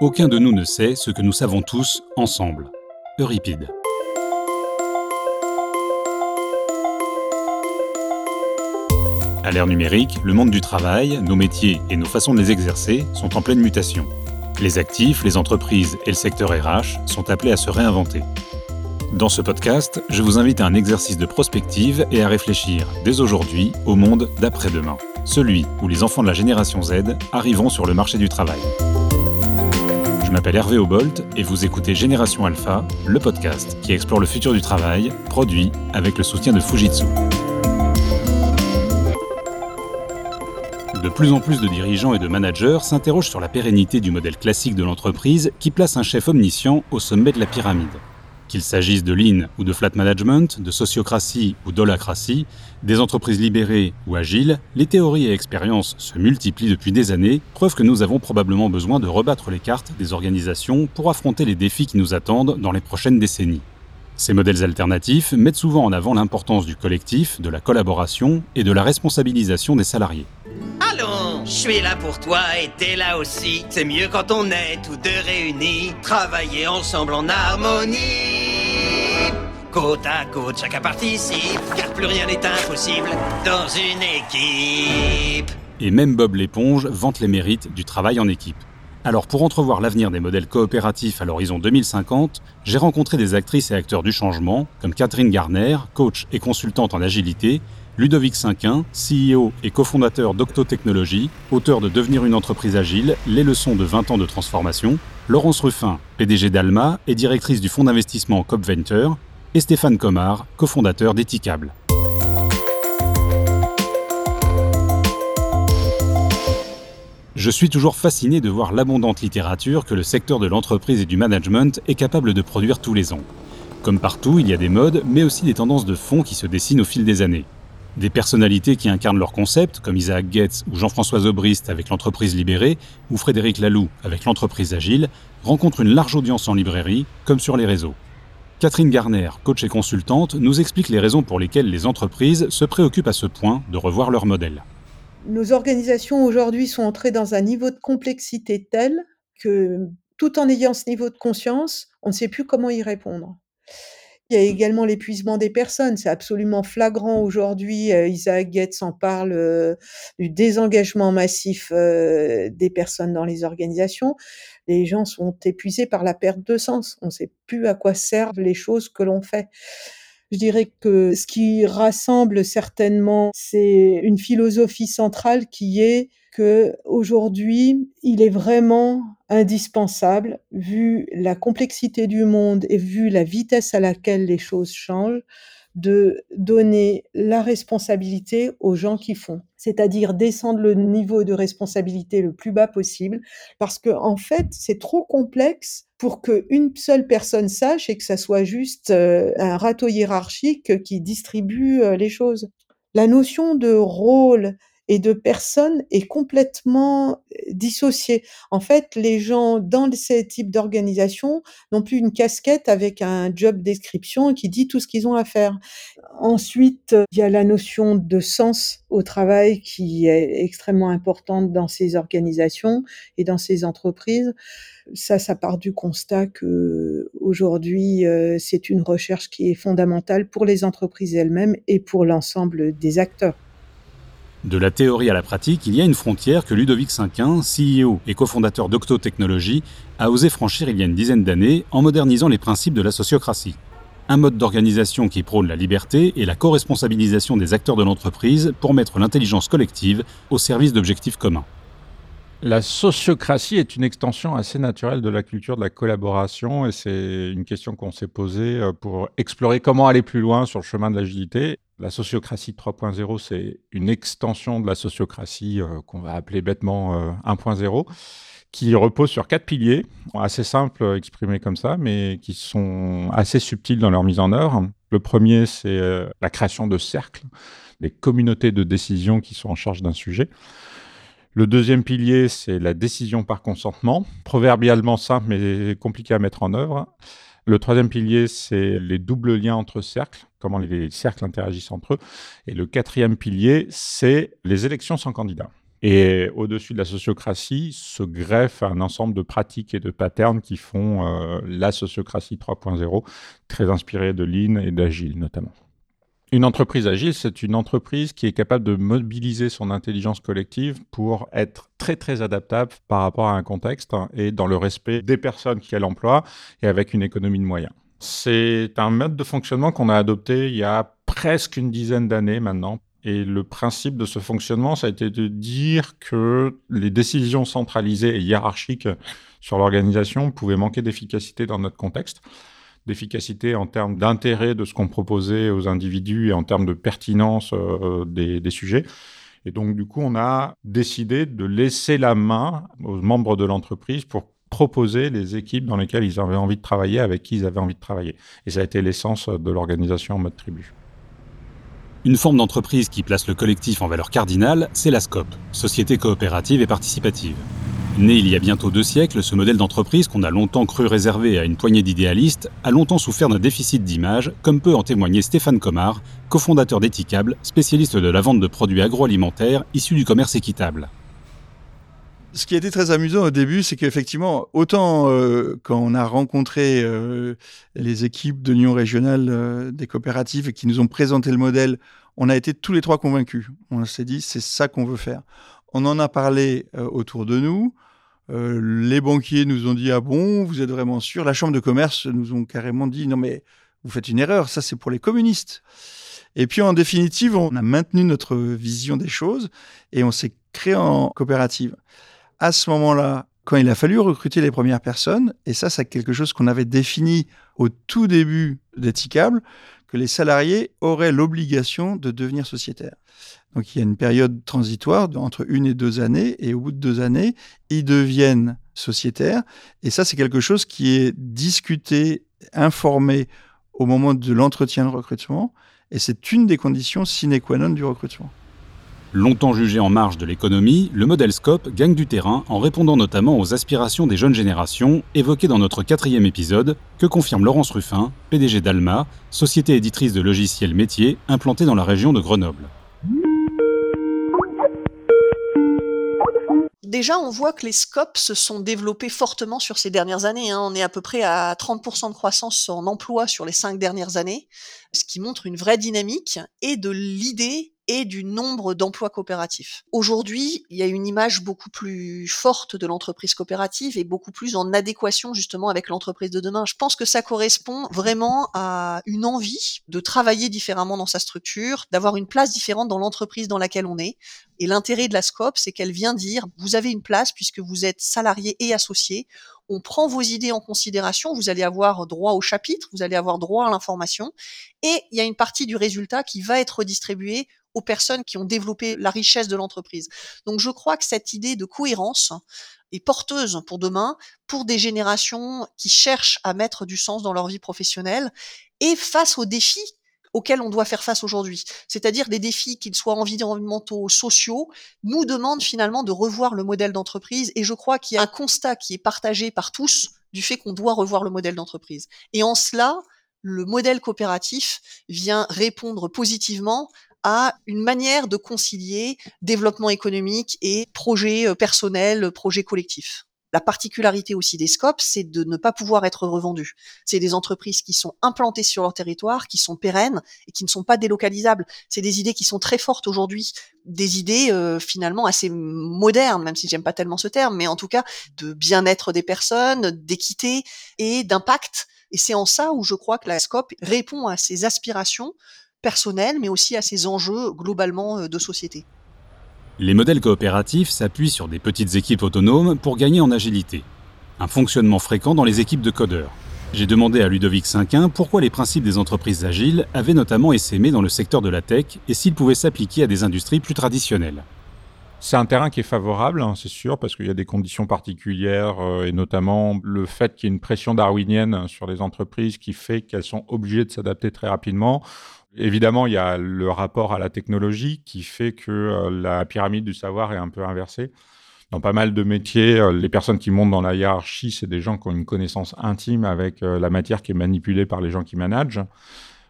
Aucun de nous ne sait ce que nous savons tous ensemble. Euripide. À l'ère numérique, le monde du travail, nos métiers et nos façons de les exercer sont en pleine mutation. Les actifs, les entreprises et le secteur RH sont appelés à se réinventer. Dans ce podcast, je vous invite à un exercice de prospective et à réfléchir dès aujourd'hui au monde d'après-demain, celui où les enfants de la génération Z arriveront sur le marché du travail. Je m'appelle Hervé Obolt et vous écoutez Génération Alpha, le podcast qui explore le futur du travail, produit avec le soutien de Fujitsu. De plus en plus de dirigeants et de managers s'interrogent sur la pérennité du modèle classique de l'entreprise qui place un chef omniscient au sommet de la pyramide. Qu'il s'agisse de lean ou de flat management, de sociocratie ou d'holacratie, des entreprises libérées ou agiles, les théories et expériences se multiplient depuis des années, preuve que nous avons probablement besoin de rebattre les cartes des organisations pour affronter les défis qui nous attendent dans les prochaines décennies. Ces modèles alternatifs mettent souvent en avant l'importance du collectif, de la collaboration et de la responsabilisation des salariés. Je suis là pour toi et t'es là aussi. C'est mieux quand on est tous deux réunis, travailler ensemble en harmonie. Côte à côte, chacun participe, car plus rien n'est impossible dans une équipe. Et même Bob l'éponge vante les mérites du travail en équipe. Alors pour entrevoir l'avenir des modèles coopératifs à l'horizon 2050, j'ai rencontré des actrices et acteurs du changement, comme Catherine Garner, coach et consultante en agilité, Ludovic Cinquin, CEO et cofondateur d'Octotechnologie, auteur de Devenir une entreprise agile, les leçons de 20 ans de transformation, Laurence Ruffin, PDG d'Alma et directrice du fonds d'investissement CopVenture, et Stéphane Comard, cofondateur d'Ethicable. Je suis toujours fasciné de voir l'abondante littérature que le secteur de l'entreprise et du management est capable de produire tous les ans. Comme partout, il y a des modes, mais aussi des tendances de fond qui se dessinent au fil des années. Des personnalités qui incarnent leur concept, comme Isaac Goetz ou Jean-François Aubrist avec l'entreprise libérée, ou Frédéric Laloux avec l'entreprise agile, rencontrent une large audience en librairie, comme sur les réseaux. Catherine Garner, coach et consultante, nous explique les raisons pour lesquelles les entreprises se préoccupent à ce point de revoir leur modèle. Nos organisations aujourd'hui sont entrées dans un niveau de complexité tel que tout en ayant ce niveau de conscience, on ne sait plus comment y répondre. Il y a également l'épuisement des personnes. C'est absolument flagrant aujourd'hui. Euh, Isaac Goetz en parle euh, du désengagement massif euh, des personnes dans les organisations. Les gens sont épuisés par la perte de sens. On ne sait plus à quoi servent les choses que l'on fait. Je dirais que ce qui rassemble certainement, c'est une philosophie centrale qui est que aujourd'hui, il est vraiment indispensable, vu la complexité du monde et vu la vitesse à laquelle les choses changent, de donner la responsabilité aux gens qui font, c'est-à-dire descendre le niveau de responsabilité le plus bas possible, parce que en fait, c'est trop complexe pour qu'une seule personne sache et que ça soit juste euh, un râteau hiérarchique qui distribue euh, les choses. La notion de rôle et de personnes est complètement euh, dissociée. En fait, les gens dans ces types d'organisations n'ont plus une casquette avec un job description qui dit tout ce qu'ils ont à faire. Ensuite, il y a la notion de sens au travail qui est extrêmement importante dans ces organisations et dans ces entreprises. Ça, ça part du constat que aujourd'hui, euh, c'est une recherche qui est fondamentale pour les entreprises elles-mêmes et pour l'ensemble des acteurs. De la théorie à la pratique, il y a une frontière que Ludovic Cinquin, CEO et cofondateur d'Octotechnologie, a osé franchir il y a une dizaine d'années en modernisant les principes de la sociocratie. Un mode d'organisation qui prône la liberté et la co-responsabilisation des acteurs de l'entreprise pour mettre l'intelligence collective au service d'objectifs communs. La sociocratie est une extension assez naturelle de la culture de la collaboration et c'est une question qu'on s'est posée euh, pour explorer comment aller plus loin sur le chemin de l'agilité. La sociocratie 3.0, c'est une extension de la sociocratie euh, qu'on va appeler bêtement 1.0 euh, qui repose sur quatre piliers, assez simples exprimés comme ça, mais qui sont assez subtils dans leur mise en œuvre. Le premier, c'est la création de cercles, des communautés de décision qui sont en charge d'un sujet. Le deuxième pilier, c'est la décision par consentement, proverbialement simple mais compliqué à mettre en œuvre. Le troisième pilier, c'est les doubles liens entre cercles, comment les cercles interagissent entre eux. Et le quatrième pilier, c'est les élections sans candidat. Et au-dessus de la sociocratie se greffe un ensemble de pratiques et de patterns qui font euh, la sociocratie 3.0, très inspirée de Lean et d'Agile notamment. Une entreprise agile, c'est une entreprise qui est capable de mobiliser son intelligence collective pour être très très adaptable par rapport à un contexte et dans le respect des personnes qu'elle emploie et avec une économie de moyens. C'est un mode de fonctionnement qu'on a adopté il y a presque une dizaine d'années maintenant. Et le principe de ce fonctionnement, ça a été de dire que les décisions centralisées et hiérarchiques sur l'organisation pouvaient manquer d'efficacité dans notre contexte d'efficacité en termes d'intérêt de ce qu'on proposait aux individus et en termes de pertinence euh, des, des, sujets. Et donc, du coup, on a décidé de laisser la main aux membres de l'entreprise pour proposer les équipes dans lesquelles ils avaient envie de travailler, avec qui ils avaient envie de travailler. Et ça a été l'essence de l'organisation en mode tribu. Une forme d'entreprise qui place le collectif en valeur cardinale, c'est la SCOP, Société coopérative et participative. Né il y a bientôt deux siècles, ce modèle d'entreprise qu'on a longtemps cru réservé à une poignée d'idéalistes a longtemps souffert d'un déficit d'image, comme peut en témoigner Stéphane Comard, cofondateur d'Ethicable, spécialiste de la vente de produits agroalimentaires issus du commerce équitable. Ce qui a été très amusant au début, c'est qu'effectivement, autant euh, quand on a rencontré euh, les équipes de l'Union régionale euh, des coopératives et qui nous ont présenté le modèle, on a été tous les trois convaincus. On s'est dit, c'est ça qu'on veut faire. On en a parlé euh, autour de nous. Euh, les banquiers nous ont dit ah bon, vous êtes vraiment sûr? La chambre de commerce nous ont carrément dit non mais vous faites une erreur, ça c'est pour les communistes. Et puis en définitive, on a maintenu notre vision des choses et on s'est créé en coopérative. À ce moment-là, quand il a fallu recruter les premières personnes, et ça c'est quelque chose qu'on avait défini au tout début d'Ethicable, que les salariés auraient l'obligation de devenir sociétaires. Donc il y a une période transitoire entre une et deux années, et au bout de deux années, ils deviennent sociétaires. Et ça, c'est quelque chose qui est discuté, informé au moment de l'entretien de recrutement, et c'est une des conditions sine qua non du recrutement. Longtemps jugé en marge de l'économie, le modèle Scope gagne du terrain en répondant notamment aux aspirations des jeunes générations évoquées dans notre quatrième épisode, que confirme Laurence Ruffin, PDG d'Alma, société éditrice de logiciels métiers implantée dans la région de Grenoble. déjà, on voit que les scopes se sont développés fortement sur ces dernières années. Hein. On est à peu près à 30% de croissance en emploi sur les cinq dernières années, ce qui montre une vraie dynamique et de l'idée et du nombre d'emplois coopératifs. Aujourd'hui, il y a une image beaucoup plus forte de l'entreprise coopérative et beaucoup plus en adéquation justement avec l'entreprise de demain. Je pense que ça correspond vraiment à une envie de travailler différemment dans sa structure, d'avoir une place différente dans l'entreprise dans laquelle on est. Et l'intérêt de la SCOP, c'est qu'elle vient dire, vous avez une place puisque vous êtes salarié et associé on prend vos idées en considération, vous allez avoir droit au chapitre, vous allez avoir droit à l'information, et il y a une partie du résultat qui va être redistribuée aux personnes qui ont développé la richesse de l'entreprise. Donc je crois que cette idée de cohérence est porteuse pour demain, pour des générations qui cherchent à mettre du sens dans leur vie professionnelle, et face aux défis auxquels on doit faire face aujourd'hui, c'est-à-dire des défis, qu'ils soient environnementaux, sociaux, nous demandent finalement de revoir le modèle d'entreprise. Et je crois qu'il y a un constat qui est partagé par tous du fait qu'on doit revoir le modèle d'entreprise. Et en cela, le modèle coopératif vient répondre positivement à une manière de concilier développement économique et projet euh, personnel, projet collectif. La particularité aussi des scopes, c'est de ne pas pouvoir être revendus. C'est des entreprises qui sont implantées sur leur territoire, qui sont pérennes et qui ne sont pas délocalisables. C'est des idées qui sont très fortes aujourd'hui, des idées euh, finalement assez modernes, même si j'aime pas tellement ce terme, mais en tout cas de bien-être des personnes, d'équité et d'impact. Et c'est en ça où je crois que la scope répond à ces aspirations personnelles, mais aussi à ces enjeux globalement euh, de société. Les modèles coopératifs s'appuient sur des petites équipes autonomes pour gagner en agilité. Un fonctionnement fréquent dans les équipes de codeurs. J'ai demandé à Ludovic Cinquin pourquoi les principes des entreprises agiles avaient notamment essaimé dans le secteur de la tech et s'ils pouvaient s'appliquer à des industries plus traditionnelles. C'est un terrain qui est favorable, hein, c'est sûr, parce qu'il y a des conditions particulières, euh, et notamment le fait qu'il y ait une pression darwinienne sur les entreprises qui fait qu'elles sont obligées de s'adapter très rapidement. Évidemment, il y a le rapport à la technologie qui fait que euh, la pyramide du savoir est un peu inversée. Dans pas mal de métiers, euh, les personnes qui montent dans la hiérarchie, c'est des gens qui ont une connaissance intime avec euh, la matière qui est manipulée par les gens qui managent.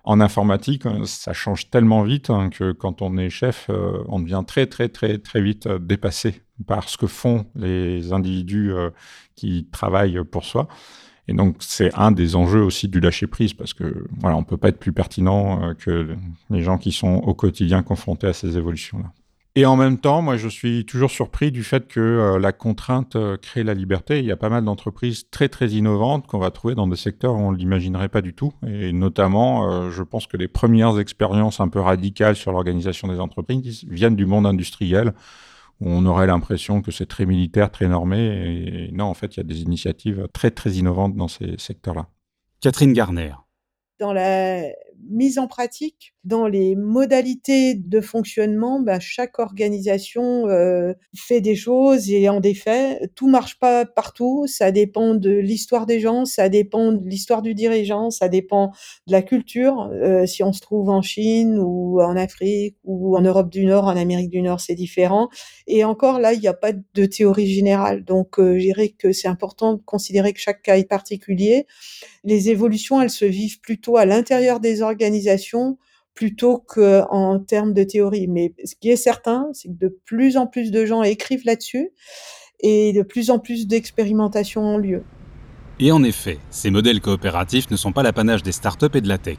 En informatique, ça change tellement vite hein, que quand on est chef, on devient très très très très vite dépassé par ce que font les individus qui travaillent pour soi. Et donc c'est un des enjeux aussi du lâcher prise parce que voilà, on peut pas être plus pertinent que les gens qui sont au quotidien confrontés à ces évolutions là. Et en même temps, moi, je suis toujours surpris du fait que euh, la contrainte euh, crée la liberté. Il y a pas mal d'entreprises très, très innovantes qu'on va trouver dans des secteurs où on ne l'imaginerait pas du tout. Et notamment, euh, je pense que les premières expériences un peu radicales sur l'organisation des entreprises viennent du monde industriel, on aurait l'impression que c'est très militaire, très normé. Et non, en fait, il y a des initiatives très, très innovantes dans ces secteurs-là. Catherine Garner. Dans la mise en pratique, dans les modalités de fonctionnement, bah, chaque organisation euh, fait des choses et en effet, tout marche pas partout. Ça dépend de l'histoire des gens, ça dépend de l'histoire du dirigeant, ça dépend de la culture. Euh, si on se trouve en Chine ou en Afrique ou en Europe du Nord, en Amérique du Nord, c'est différent. Et encore là, il n'y a pas de théorie générale. Donc, euh, je dirais que c'est important de considérer que chaque cas est particulier. Les évolutions, elles se vivent plutôt à l'intérieur des organisations plutôt qu'en termes de théorie. Mais ce qui est certain, c'est que de plus en plus de gens écrivent là-dessus et de plus en plus d'expérimentations ont lieu. Et en effet, ces modèles coopératifs ne sont pas l'apanage des startups et de la tech.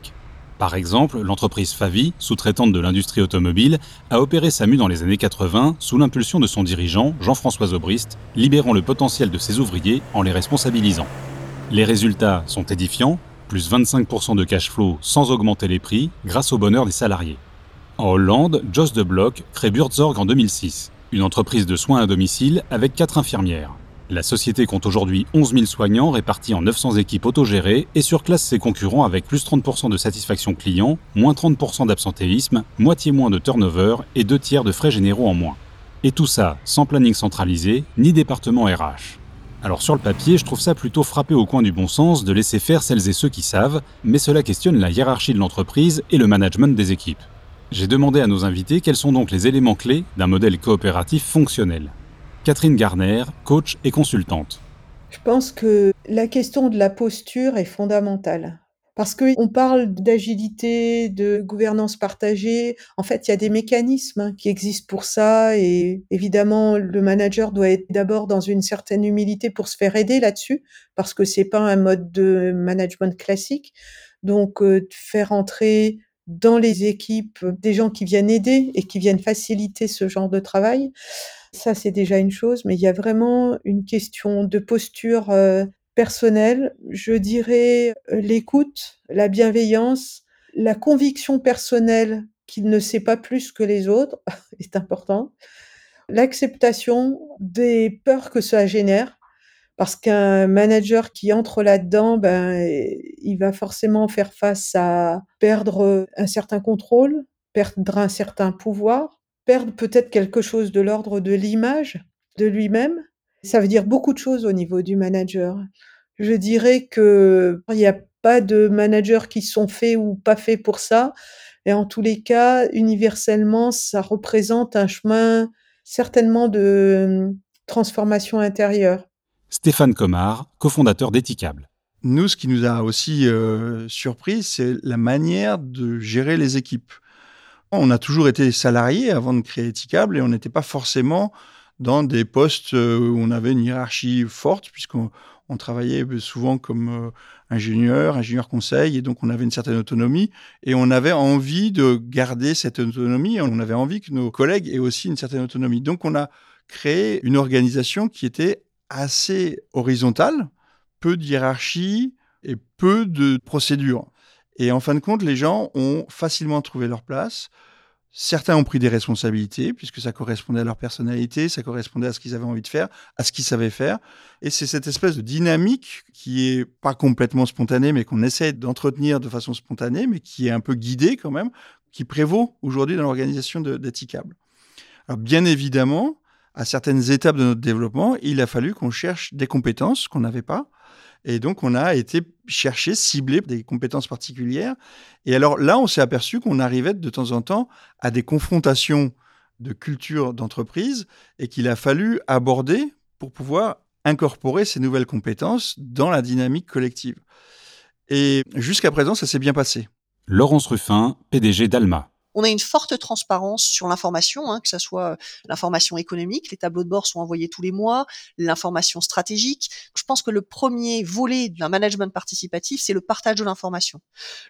Par exemple, l'entreprise Favi, sous-traitante de l'industrie automobile, a opéré sa mue dans les années 80 sous l'impulsion de son dirigeant, Jean-François Aubrist, libérant le potentiel de ses ouvriers en les responsabilisant. Les résultats sont édifiants, plus 25% de cash flow sans augmenter les prix grâce au bonheur des salariés. En Hollande, Jos de Block crée Buurtzorg en 2006, une entreprise de soins à domicile avec 4 infirmières. La société compte aujourd'hui 11 000 soignants répartis en 900 équipes autogérées et surclasse ses concurrents avec plus 30% de satisfaction client, moins 30% d'absentéisme, moitié moins de turnover et deux tiers de frais généraux en moins. Et tout ça sans planning centralisé ni département RH. Alors sur le papier, je trouve ça plutôt frappé au coin du bon sens de laisser faire celles et ceux qui savent, mais cela questionne la hiérarchie de l'entreprise et le management des équipes. J'ai demandé à nos invités quels sont donc les éléments clés d'un modèle coopératif fonctionnel. Catherine Garner, coach et consultante. Je pense que la question de la posture est fondamentale. Parce qu'on parle d'agilité, de gouvernance partagée. En fait, il y a des mécanismes hein, qui existent pour ça. Et évidemment, le manager doit être d'abord dans une certaine humilité pour se faire aider là-dessus, parce que c'est pas un mode de management classique. Donc, euh, faire entrer dans les équipes des gens qui viennent aider et qui viennent faciliter ce genre de travail. Ça, c'est déjà une chose, mais il y a vraiment une question de posture euh, personnel, je dirais euh, l'écoute, la bienveillance, la conviction personnelle qu'il ne sait pas plus que les autres est important, l'acceptation des peurs que ça génère, parce qu'un manager qui entre là-dedans, ben, il va forcément faire face à perdre un certain contrôle, perdre un certain pouvoir, perdre peut-être quelque chose de l'ordre de l'image de lui-même, ça veut dire beaucoup de choses au niveau du manager. Je dirais que il n'y a pas de managers qui sont faits ou pas faits pour ça. Et en tous les cas, universellement, ça représente un chemin certainement de hum, transformation intérieure. Stéphane Comard, cofondateur d'Ethicable. Nous, ce qui nous a aussi euh, surpris, c'est la manière de gérer les équipes. On a toujours été salariés avant de créer Ethicable et on n'était pas forcément dans des postes euh, où on avait une hiérarchie forte, puisqu'on travaillait souvent comme euh, ingénieur, ingénieur conseil, et donc on avait une certaine autonomie, et on avait envie de garder cette autonomie, on avait envie que nos collègues aient aussi une certaine autonomie. Donc on a créé une organisation qui était assez horizontale, peu de hiérarchie et peu de procédures. Et en fin de compte, les gens ont facilement trouvé leur place, Certains ont pris des responsabilités, puisque ça correspondait à leur personnalité, ça correspondait à ce qu'ils avaient envie de faire, à ce qu'ils savaient faire. Et c'est cette espèce de dynamique qui est pas complètement spontanée, mais qu'on essaie d'entretenir de façon spontanée, mais qui est un peu guidée quand même, qui prévaut aujourd'hui dans l'organisation d'Ethicable. Alors bien évidemment, à certaines étapes de notre développement, il a fallu qu'on cherche des compétences qu'on n'avait pas, et donc, on a été chercher, cibler des compétences particulières. Et alors là, on s'est aperçu qu'on arrivait de temps en temps à des confrontations de culture d'entreprise et qu'il a fallu aborder pour pouvoir incorporer ces nouvelles compétences dans la dynamique collective. Et jusqu'à présent, ça s'est bien passé. Laurence Ruffin, PDG d'Alma. On a une forte transparence sur l'information, hein, que ce soit l'information économique, les tableaux de bord sont envoyés tous les mois, l'information stratégique. Je pense que le premier volet d'un management participatif, c'est le partage de l'information.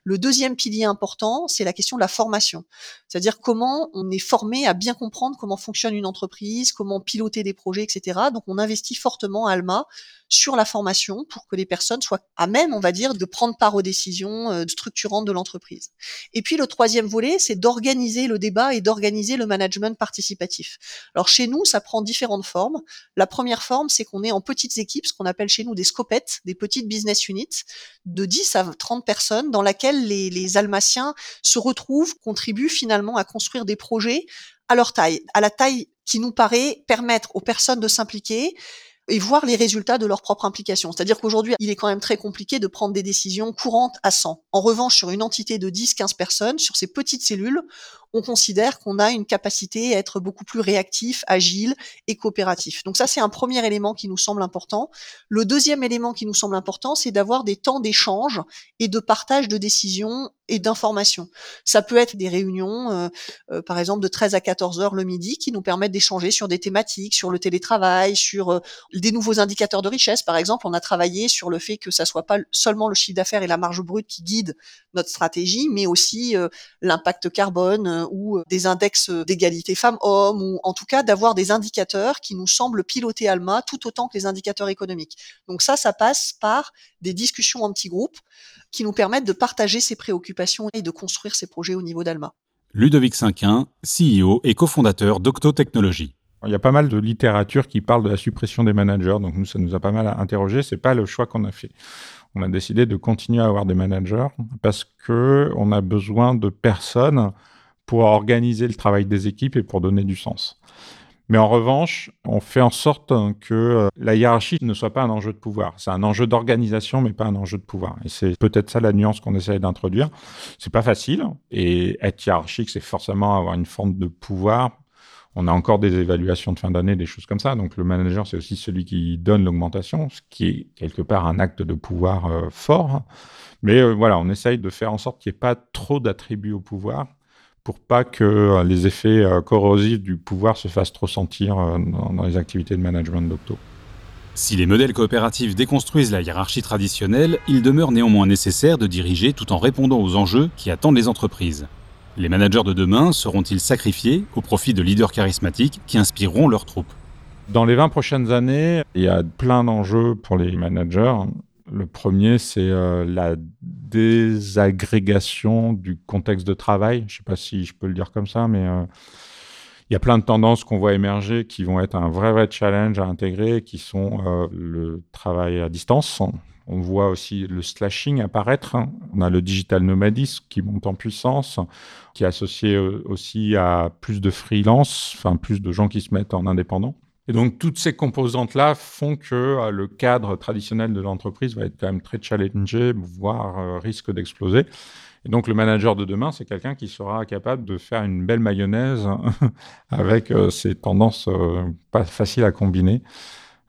Le deuxième pilier important, c'est la question de la formation, c'est-à-dire comment on est formé à bien comprendre comment fonctionne une entreprise, comment piloter des projets, etc. Donc on investit fortement à Alma sur la formation pour que les personnes soient à même, on va dire, de prendre part aux décisions euh, structurantes de l'entreprise. Et puis le troisième volet, c'est le débat et d'organiser le management participatif. Alors chez nous, ça prend différentes formes. La première forme, c'est qu'on est en petites équipes, ce qu'on appelle chez nous des scopettes, des petites business units de 10 à 30 personnes dans laquelle les, les almaciens se retrouvent, contribuent finalement à construire des projets à leur taille, à la taille qui nous paraît permettre aux personnes de s'impliquer et voir les résultats de leur propre implication. C'est-à-dire qu'aujourd'hui, il est quand même très compliqué de prendre des décisions courantes à 100. En revanche, sur une entité de 10-15 personnes, sur ces petites cellules, on considère qu'on a une capacité à être beaucoup plus réactif, agile et coopératif. Donc ça, c'est un premier élément qui nous semble important. Le deuxième élément qui nous semble important, c'est d'avoir des temps d'échange et de partage de décisions et d'informations. Ça peut être des réunions, euh, euh, par exemple, de 13 à 14 heures le midi, qui nous permettent d'échanger sur des thématiques, sur le télétravail, sur euh, des nouveaux indicateurs de richesse. Par exemple, on a travaillé sur le fait que ça soit pas seulement le chiffre d'affaires et la marge brute qui guident notre stratégie, mais aussi l'impact carbone euh, ou euh, des index euh, d'égalité femmes-hommes, ou en tout cas d'avoir des indicateurs qui nous semblent piloter Alma tout autant que les indicateurs économiques. Donc ça, ça passe par des discussions en petits groupes qui nous permettent de partager ces préoccupations et de construire ces projets au niveau d'Alma. Ludovic Cinquin, CEO et cofondateur d'Octotechnologie. Il y a pas mal de littérature qui parle de la suppression des managers, donc nous, ça nous a pas mal interrogé. C'est pas le choix qu'on a fait. On a décidé de continuer à avoir des managers parce que on a besoin de personnes pour organiser le travail des équipes et pour donner du sens. Mais en revanche, on fait en sorte que euh, la hiérarchie ne soit pas un enjeu de pouvoir. C'est un enjeu d'organisation, mais pas un enjeu de pouvoir. Et c'est peut-être ça la nuance qu'on essaye d'introduire. C'est pas facile. Et être hiérarchique, c'est forcément avoir une forme de pouvoir. On a encore des évaluations de fin d'année, des choses comme ça. Donc le manager, c'est aussi celui qui donne l'augmentation, ce qui est quelque part un acte de pouvoir euh, fort. Mais euh, voilà, on essaye de faire en sorte qu'il n'y ait pas trop d'attributs au pouvoir pour pas que euh, les effets euh, corrosifs du pouvoir se fassent trop sentir euh, dans, les activités de management d'Octo. Si les modèles coopératifs déconstruisent la hiérarchie traditionnelle, il demeure néanmoins nécessaire de diriger tout en répondant aux enjeux qui attendent les entreprises. Les managers de demain seront-ils sacrifiés au profit de leaders charismatiques qui inspireront leurs troupes? Dans les 20 prochaines années, il y a plein d'enjeux pour les managers. Le premier, c'est la désagrégation du contexte de travail. Je ne sais pas si je peux le dire comme ça, mais euh, il y a plein de tendances qu'on voit émerger qui vont être un vrai, vrai challenge à intégrer, qui sont euh, le travail à distance. On voit aussi le slashing apparaître. On a le digital nomadisme qui monte en puissance, qui est associé aussi à plus de freelance, enfin plus de gens qui se mettent en indépendant. Et donc, toutes ces composantes-là font que euh, le cadre traditionnel de l'entreprise va être quand même très challengé, voire euh, risque d'exploser. Et donc, le manager de demain, c'est quelqu'un qui sera capable de faire une belle mayonnaise avec euh, ces tendances pas faciles à combiner,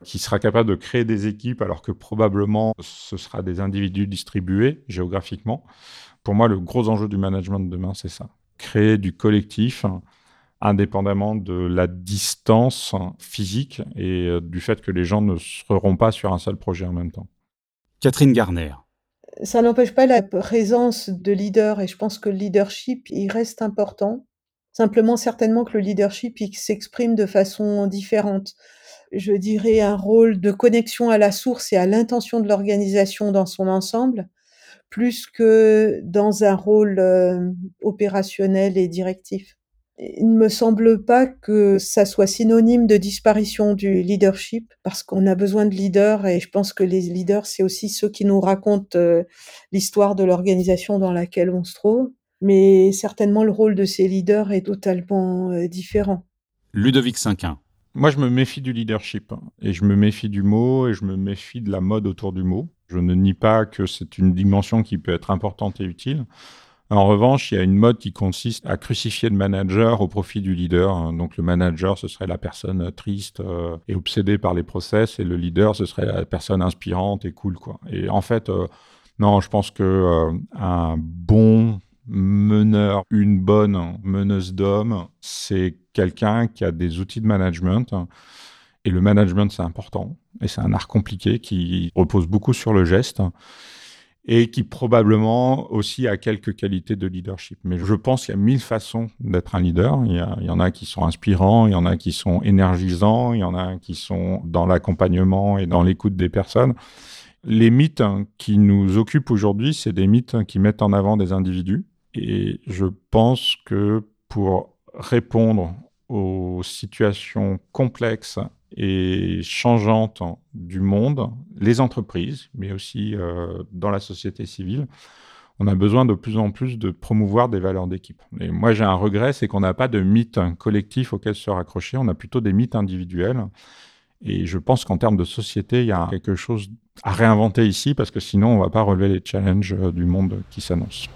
qui sera capable de créer des équipes alors que probablement ce sera des individus distribués géographiquement. Pour moi, le gros enjeu du management de demain, c'est ça. Créer du collectif indépendamment de la distance physique et euh, du fait que les gens ne seront pas sur un seul projet en même temps. Catherine Garner. Ça n'empêche pas la présence de leaders et je pense que le leadership, il reste important. Simplement, certainement que le leadership, il s'exprime de façon différente. Je dirais un rôle de connexion à la source et à l'intention de l'organisation dans son ensemble, plus que dans un rôle euh, opérationnel et directif il ne me semble pas que ça soit synonyme de disparition du leadership parce qu'on a besoin de leaders et je pense que les leaders, c'est aussi ceux qui nous racontent euh, l'histoire de l'organisation dans laquelle on se trouve. Mais certainement, le rôle de ces leaders est totalement euh, différent. Ludovic Cinquin. Moi, je me méfie du leadership et je me méfie du mot et je me méfie de la mode autour du mot. Je ne nie pas que c'est une dimension qui peut être importante et utile. En revanche, il y a une mode qui consiste à crucifier le manager au profit du leader. Donc le manager, ce serait la personne triste euh, et obsédée par les process, et le leader, ce serait la personne inspirante et cool, quoi. Et en fait, euh, non, je pense que euh, un bon meneur, une bonne meneuse d'hommes, c'est quelqu'un qui a des outils de management. Et le management, c'est important. Et c'est un art compliqué qui repose beaucoup sur le geste et qui probablement aussi a quelques qualités de leadership. Mais je pense qu'il y a mille façons d'être un leader. Il y, en a qui sont inspirants, il y en a qui sont énergisants, il y en a qui sont dans l'accompagnement et dans l'écoute des personnes. Les mythes qui nous occupent aujourd'hui, c'est des mythes qui mettent en avant des individus. Et je pense que pour répondre aux situations complexes et changeantes du monde, les entreprises, mais aussi euh, dans la société civile, on a besoin de plus en plus de promouvoir des valeurs d'équipe. Et moi, j'ai un regret, c'est qu'on n'a pas de mythe collectif auquel se raccrocher, on a plutôt des mythes individuels. Et je pense qu'en termes de société, il y a quelque chose à réinventer ici, parce que sinon, on ne va pas relever les challenges euh, du monde qui s'annoncent.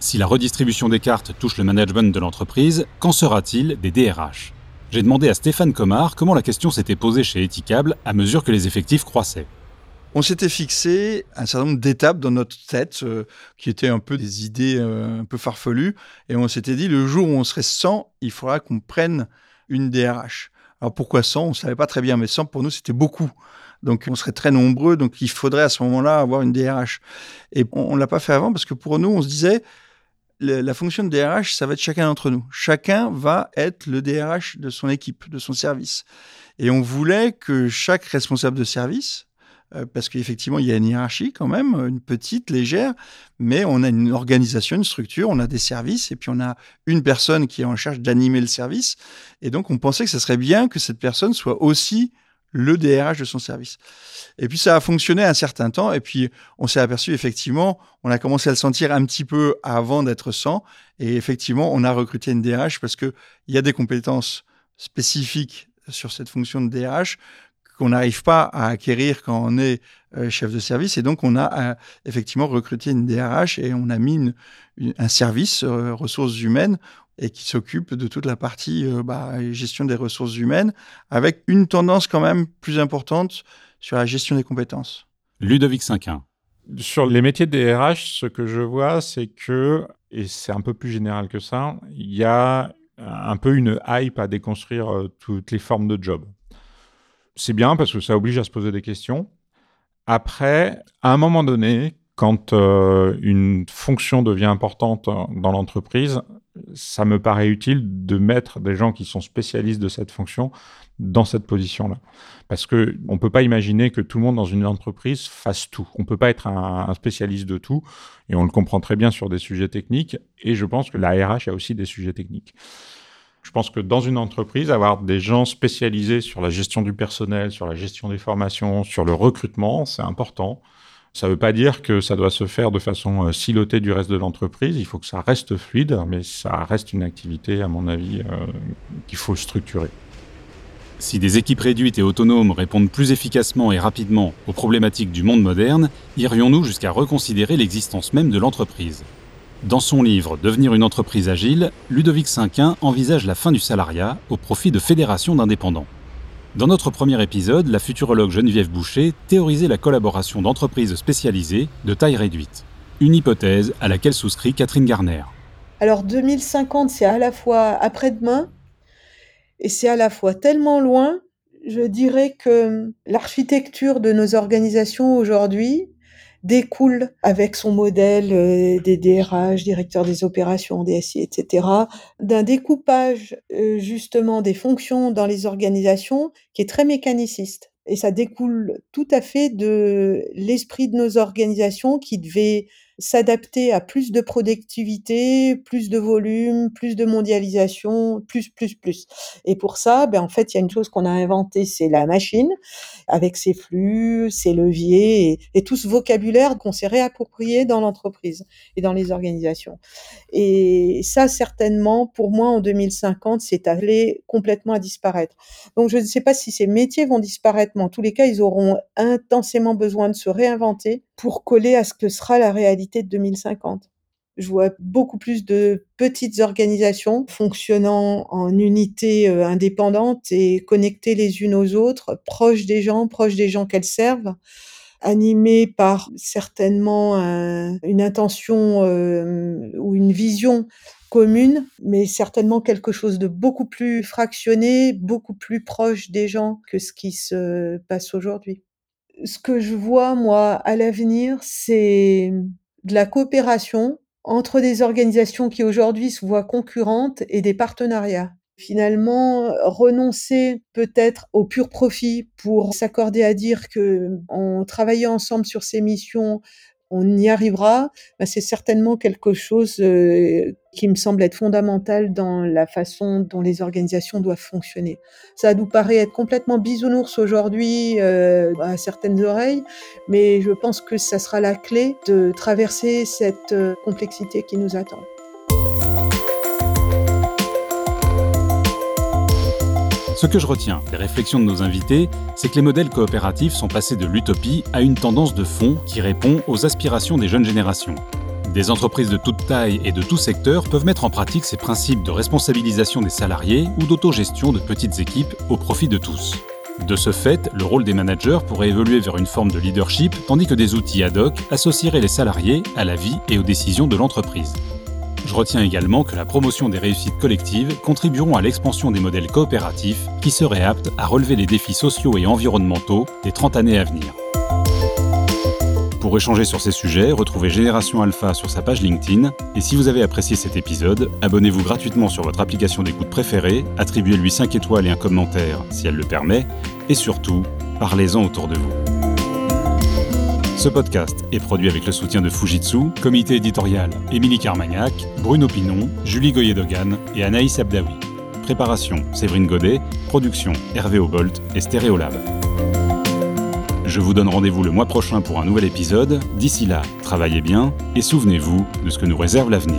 Si la redistribution des cartes touche le management de l'entreprise, qu'en sera-t-il des DRH J'ai demandé à Stéphane Comard comment la question s'était posée chez Etikable à mesure que les effectifs croissaient. On s'était fixé un certain nombre d'étapes dans notre tête, euh, qui étaient un peu des idées euh, un peu farfelues, et on s'était dit, le jour où on serait 100, il faudra qu'on prenne une DRH. Alors pourquoi 100 On ne savait pas très bien, mais 100 pour nous, c'était beaucoup. Donc on serait très nombreux, donc il faudrait à ce moment-là avoir une DRH. Et on ne l'a pas fait avant parce que pour nous, on se disait, la fonction de DRH, ça va être chacun d'entre nous. Chacun va être le DRH de son équipe, de son service. Et on voulait que chaque responsable de service, euh, parce qu'effectivement, il y a une hiérarchie quand même, une petite, légère, mais on a une organisation, une structure, on a des services, et puis on a une personne qui est en charge d'animer le service. Et donc, on pensait que ce serait bien que cette personne soit aussi le DRH de son service. Et puis ça a fonctionné un certain temps, et puis on s'est aperçu effectivement, on a commencé à le sentir un petit peu avant d'être 100, et effectivement on a recruté une DRH parce qu'il y a des compétences spécifiques sur cette fonction de DRH qu'on n'arrive pas à acquérir quand on est euh, chef de service. Et donc, on a euh, effectivement recruté une DRH et on a mis un service euh, ressources humaines et qui s'occupe de toute la partie euh, bah, gestion des ressources humaines, avec une tendance quand même plus importante sur la gestion des compétences. Ludovic Cinquin. Sur les métiers des RH, ce que je vois, c'est que, et c'est un peu plus général que ça, il y a un peu une hype à déconstruire euh, toutes les formes de job. C'est bien parce que ça oblige à se poser des questions. Après, à un moment donné, quand euh, une fonction devient importante dans l'entreprise, ça me paraît utile de mettre des gens qui sont spécialistes de cette fonction dans cette position-là. Parce que on peut pas imaginer que tout le monde dans une entreprise fasse tout. On peut pas être un, spécialiste de tout, et on le comprend très bien sur des sujets techniques. Et je pense que la RH a aussi des sujets techniques. Je pense que dans une entreprise, avoir des gens spécialisés sur la gestion du personnel, sur la gestion des formations, sur le recrutement, c'est important. Ça ne veut pas dire que ça doit se faire de façon euh, silotée du reste de l'entreprise. Il faut que ça reste fluide, mais ça reste une activité, à mon avis, euh, qu'il faut structurer. Si des équipes réduites et autonomes répondent plus efficacement et rapidement aux problématiques du monde moderne, irions-nous jusqu'à reconsidérer l'existence même de l'entreprise? Dans son livre Devenir une entreprise agile, Ludovic Cinquin envisage la fin du salariat au profit de fédérations d'indépendants. Dans notre premier épisode, la futurologue Geneviève Boucher théorisait la collaboration d'entreprises spécialisées de taille réduite. Une hypothèse à laquelle souscrit Catherine Garner. Alors 2050, c'est à la fois après-demain et c'est à la fois tellement loin, je dirais que l'architecture de nos organisations aujourd'hui, découle avec son modèle euh, des DRH, directeur des opérations, DSI, etc., d'un découpage euh, justement des fonctions dans les organisations qui est très mécaniciste. Et ça découle tout à fait de l'esprit de nos organisations qui devait s'adapter à plus de productivité, plus de volume, plus de mondialisation, plus, plus, plus. Et pour ça, ben, en fait, il y a une chose qu'on a inventée, c'est la machine, avec ses flux, ses leviers et, et tout ce vocabulaire qu'on s'est réapproprié dans l'entreprise et dans les organisations. Et ça, certainement, pour moi, en 2050, c'est allé complètement à disparaître. Donc, je ne sais pas si ces métiers vont disparaître, mais en tous les cas, ils auront intensément besoin de se réinventer pour coller à ce que sera la réalité de 2050. Je vois beaucoup plus de petites organisations fonctionnant en unités euh, indépendantes et connectées les unes aux autres, proches des gens, proches des gens qu'elles servent, animé par certainement une intention ou une vision commune, mais certainement quelque chose de beaucoup plus fractionné, beaucoup plus proche des gens que ce qui se passe aujourd'hui. Ce que je vois, moi, à l'avenir, c'est de la coopération entre des organisations qui aujourd'hui se voient concurrentes et des partenariats. Finalement, renoncer peut-être au pur profit pour s'accorder à dire que en travaillant ensemble sur ces missions, on y arrivera, bah, c'est certainement quelque chose euh, qui me semble être fondamental dans la façon dont les organisations doivent fonctionner. Ça nous paraît être complètement bisounours aujourd'hui euh, à certaines oreilles, mais je pense que ça sera la clé de traverser cette euh, complexité qui nous attend. Ce que je retiens des réflexions de nos invités, c'est que les modèles coopératifs sont passés de l'utopie à une tendance de fond qui répond aux aspirations des jeunes générations. Des entreprises de toute taille et de tout secteur peuvent mettre en pratique ces principes de responsabilisation des salariés ou d'autogestion de petites équipes au profit de tous. De ce fait, le rôle des managers pourrait évoluer vers une forme de leadership, tandis que des outils ad hoc associeraient les salariés à la vie et aux décisions de l'entreprise. Je retiens également que la promotion des réussites collectives contribueront à l'expansion des modèles coopératifs qui seraient aptes à relever les défis sociaux et environnementaux des 30 années à venir. Pour échanger sur ces sujets, retrouvez Génération Alpha sur sa page LinkedIn. Et si vous avez apprécié cet épisode, abonnez-vous gratuitement sur votre application d'écoute préférée, attribuez-lui 5 étoiles et un commentaire si elle le permet, et surtout, parlez-en autour de vous. Ce podcast est produit avec le soutien de Fujitsu, comité éditorial Émilie Carmagnac, Bruno Pinon, Julie Goyer-Dogan et Anaïs Abdawi. Préparation Séverine Godet, production Hervé Obolt et Stéréolab. Je vous donne rendez-vous le mois prochain pour un nouvel épisode. D'ici là, travaillez bien et souvenez-vous de ce que nous réserve l'avenir.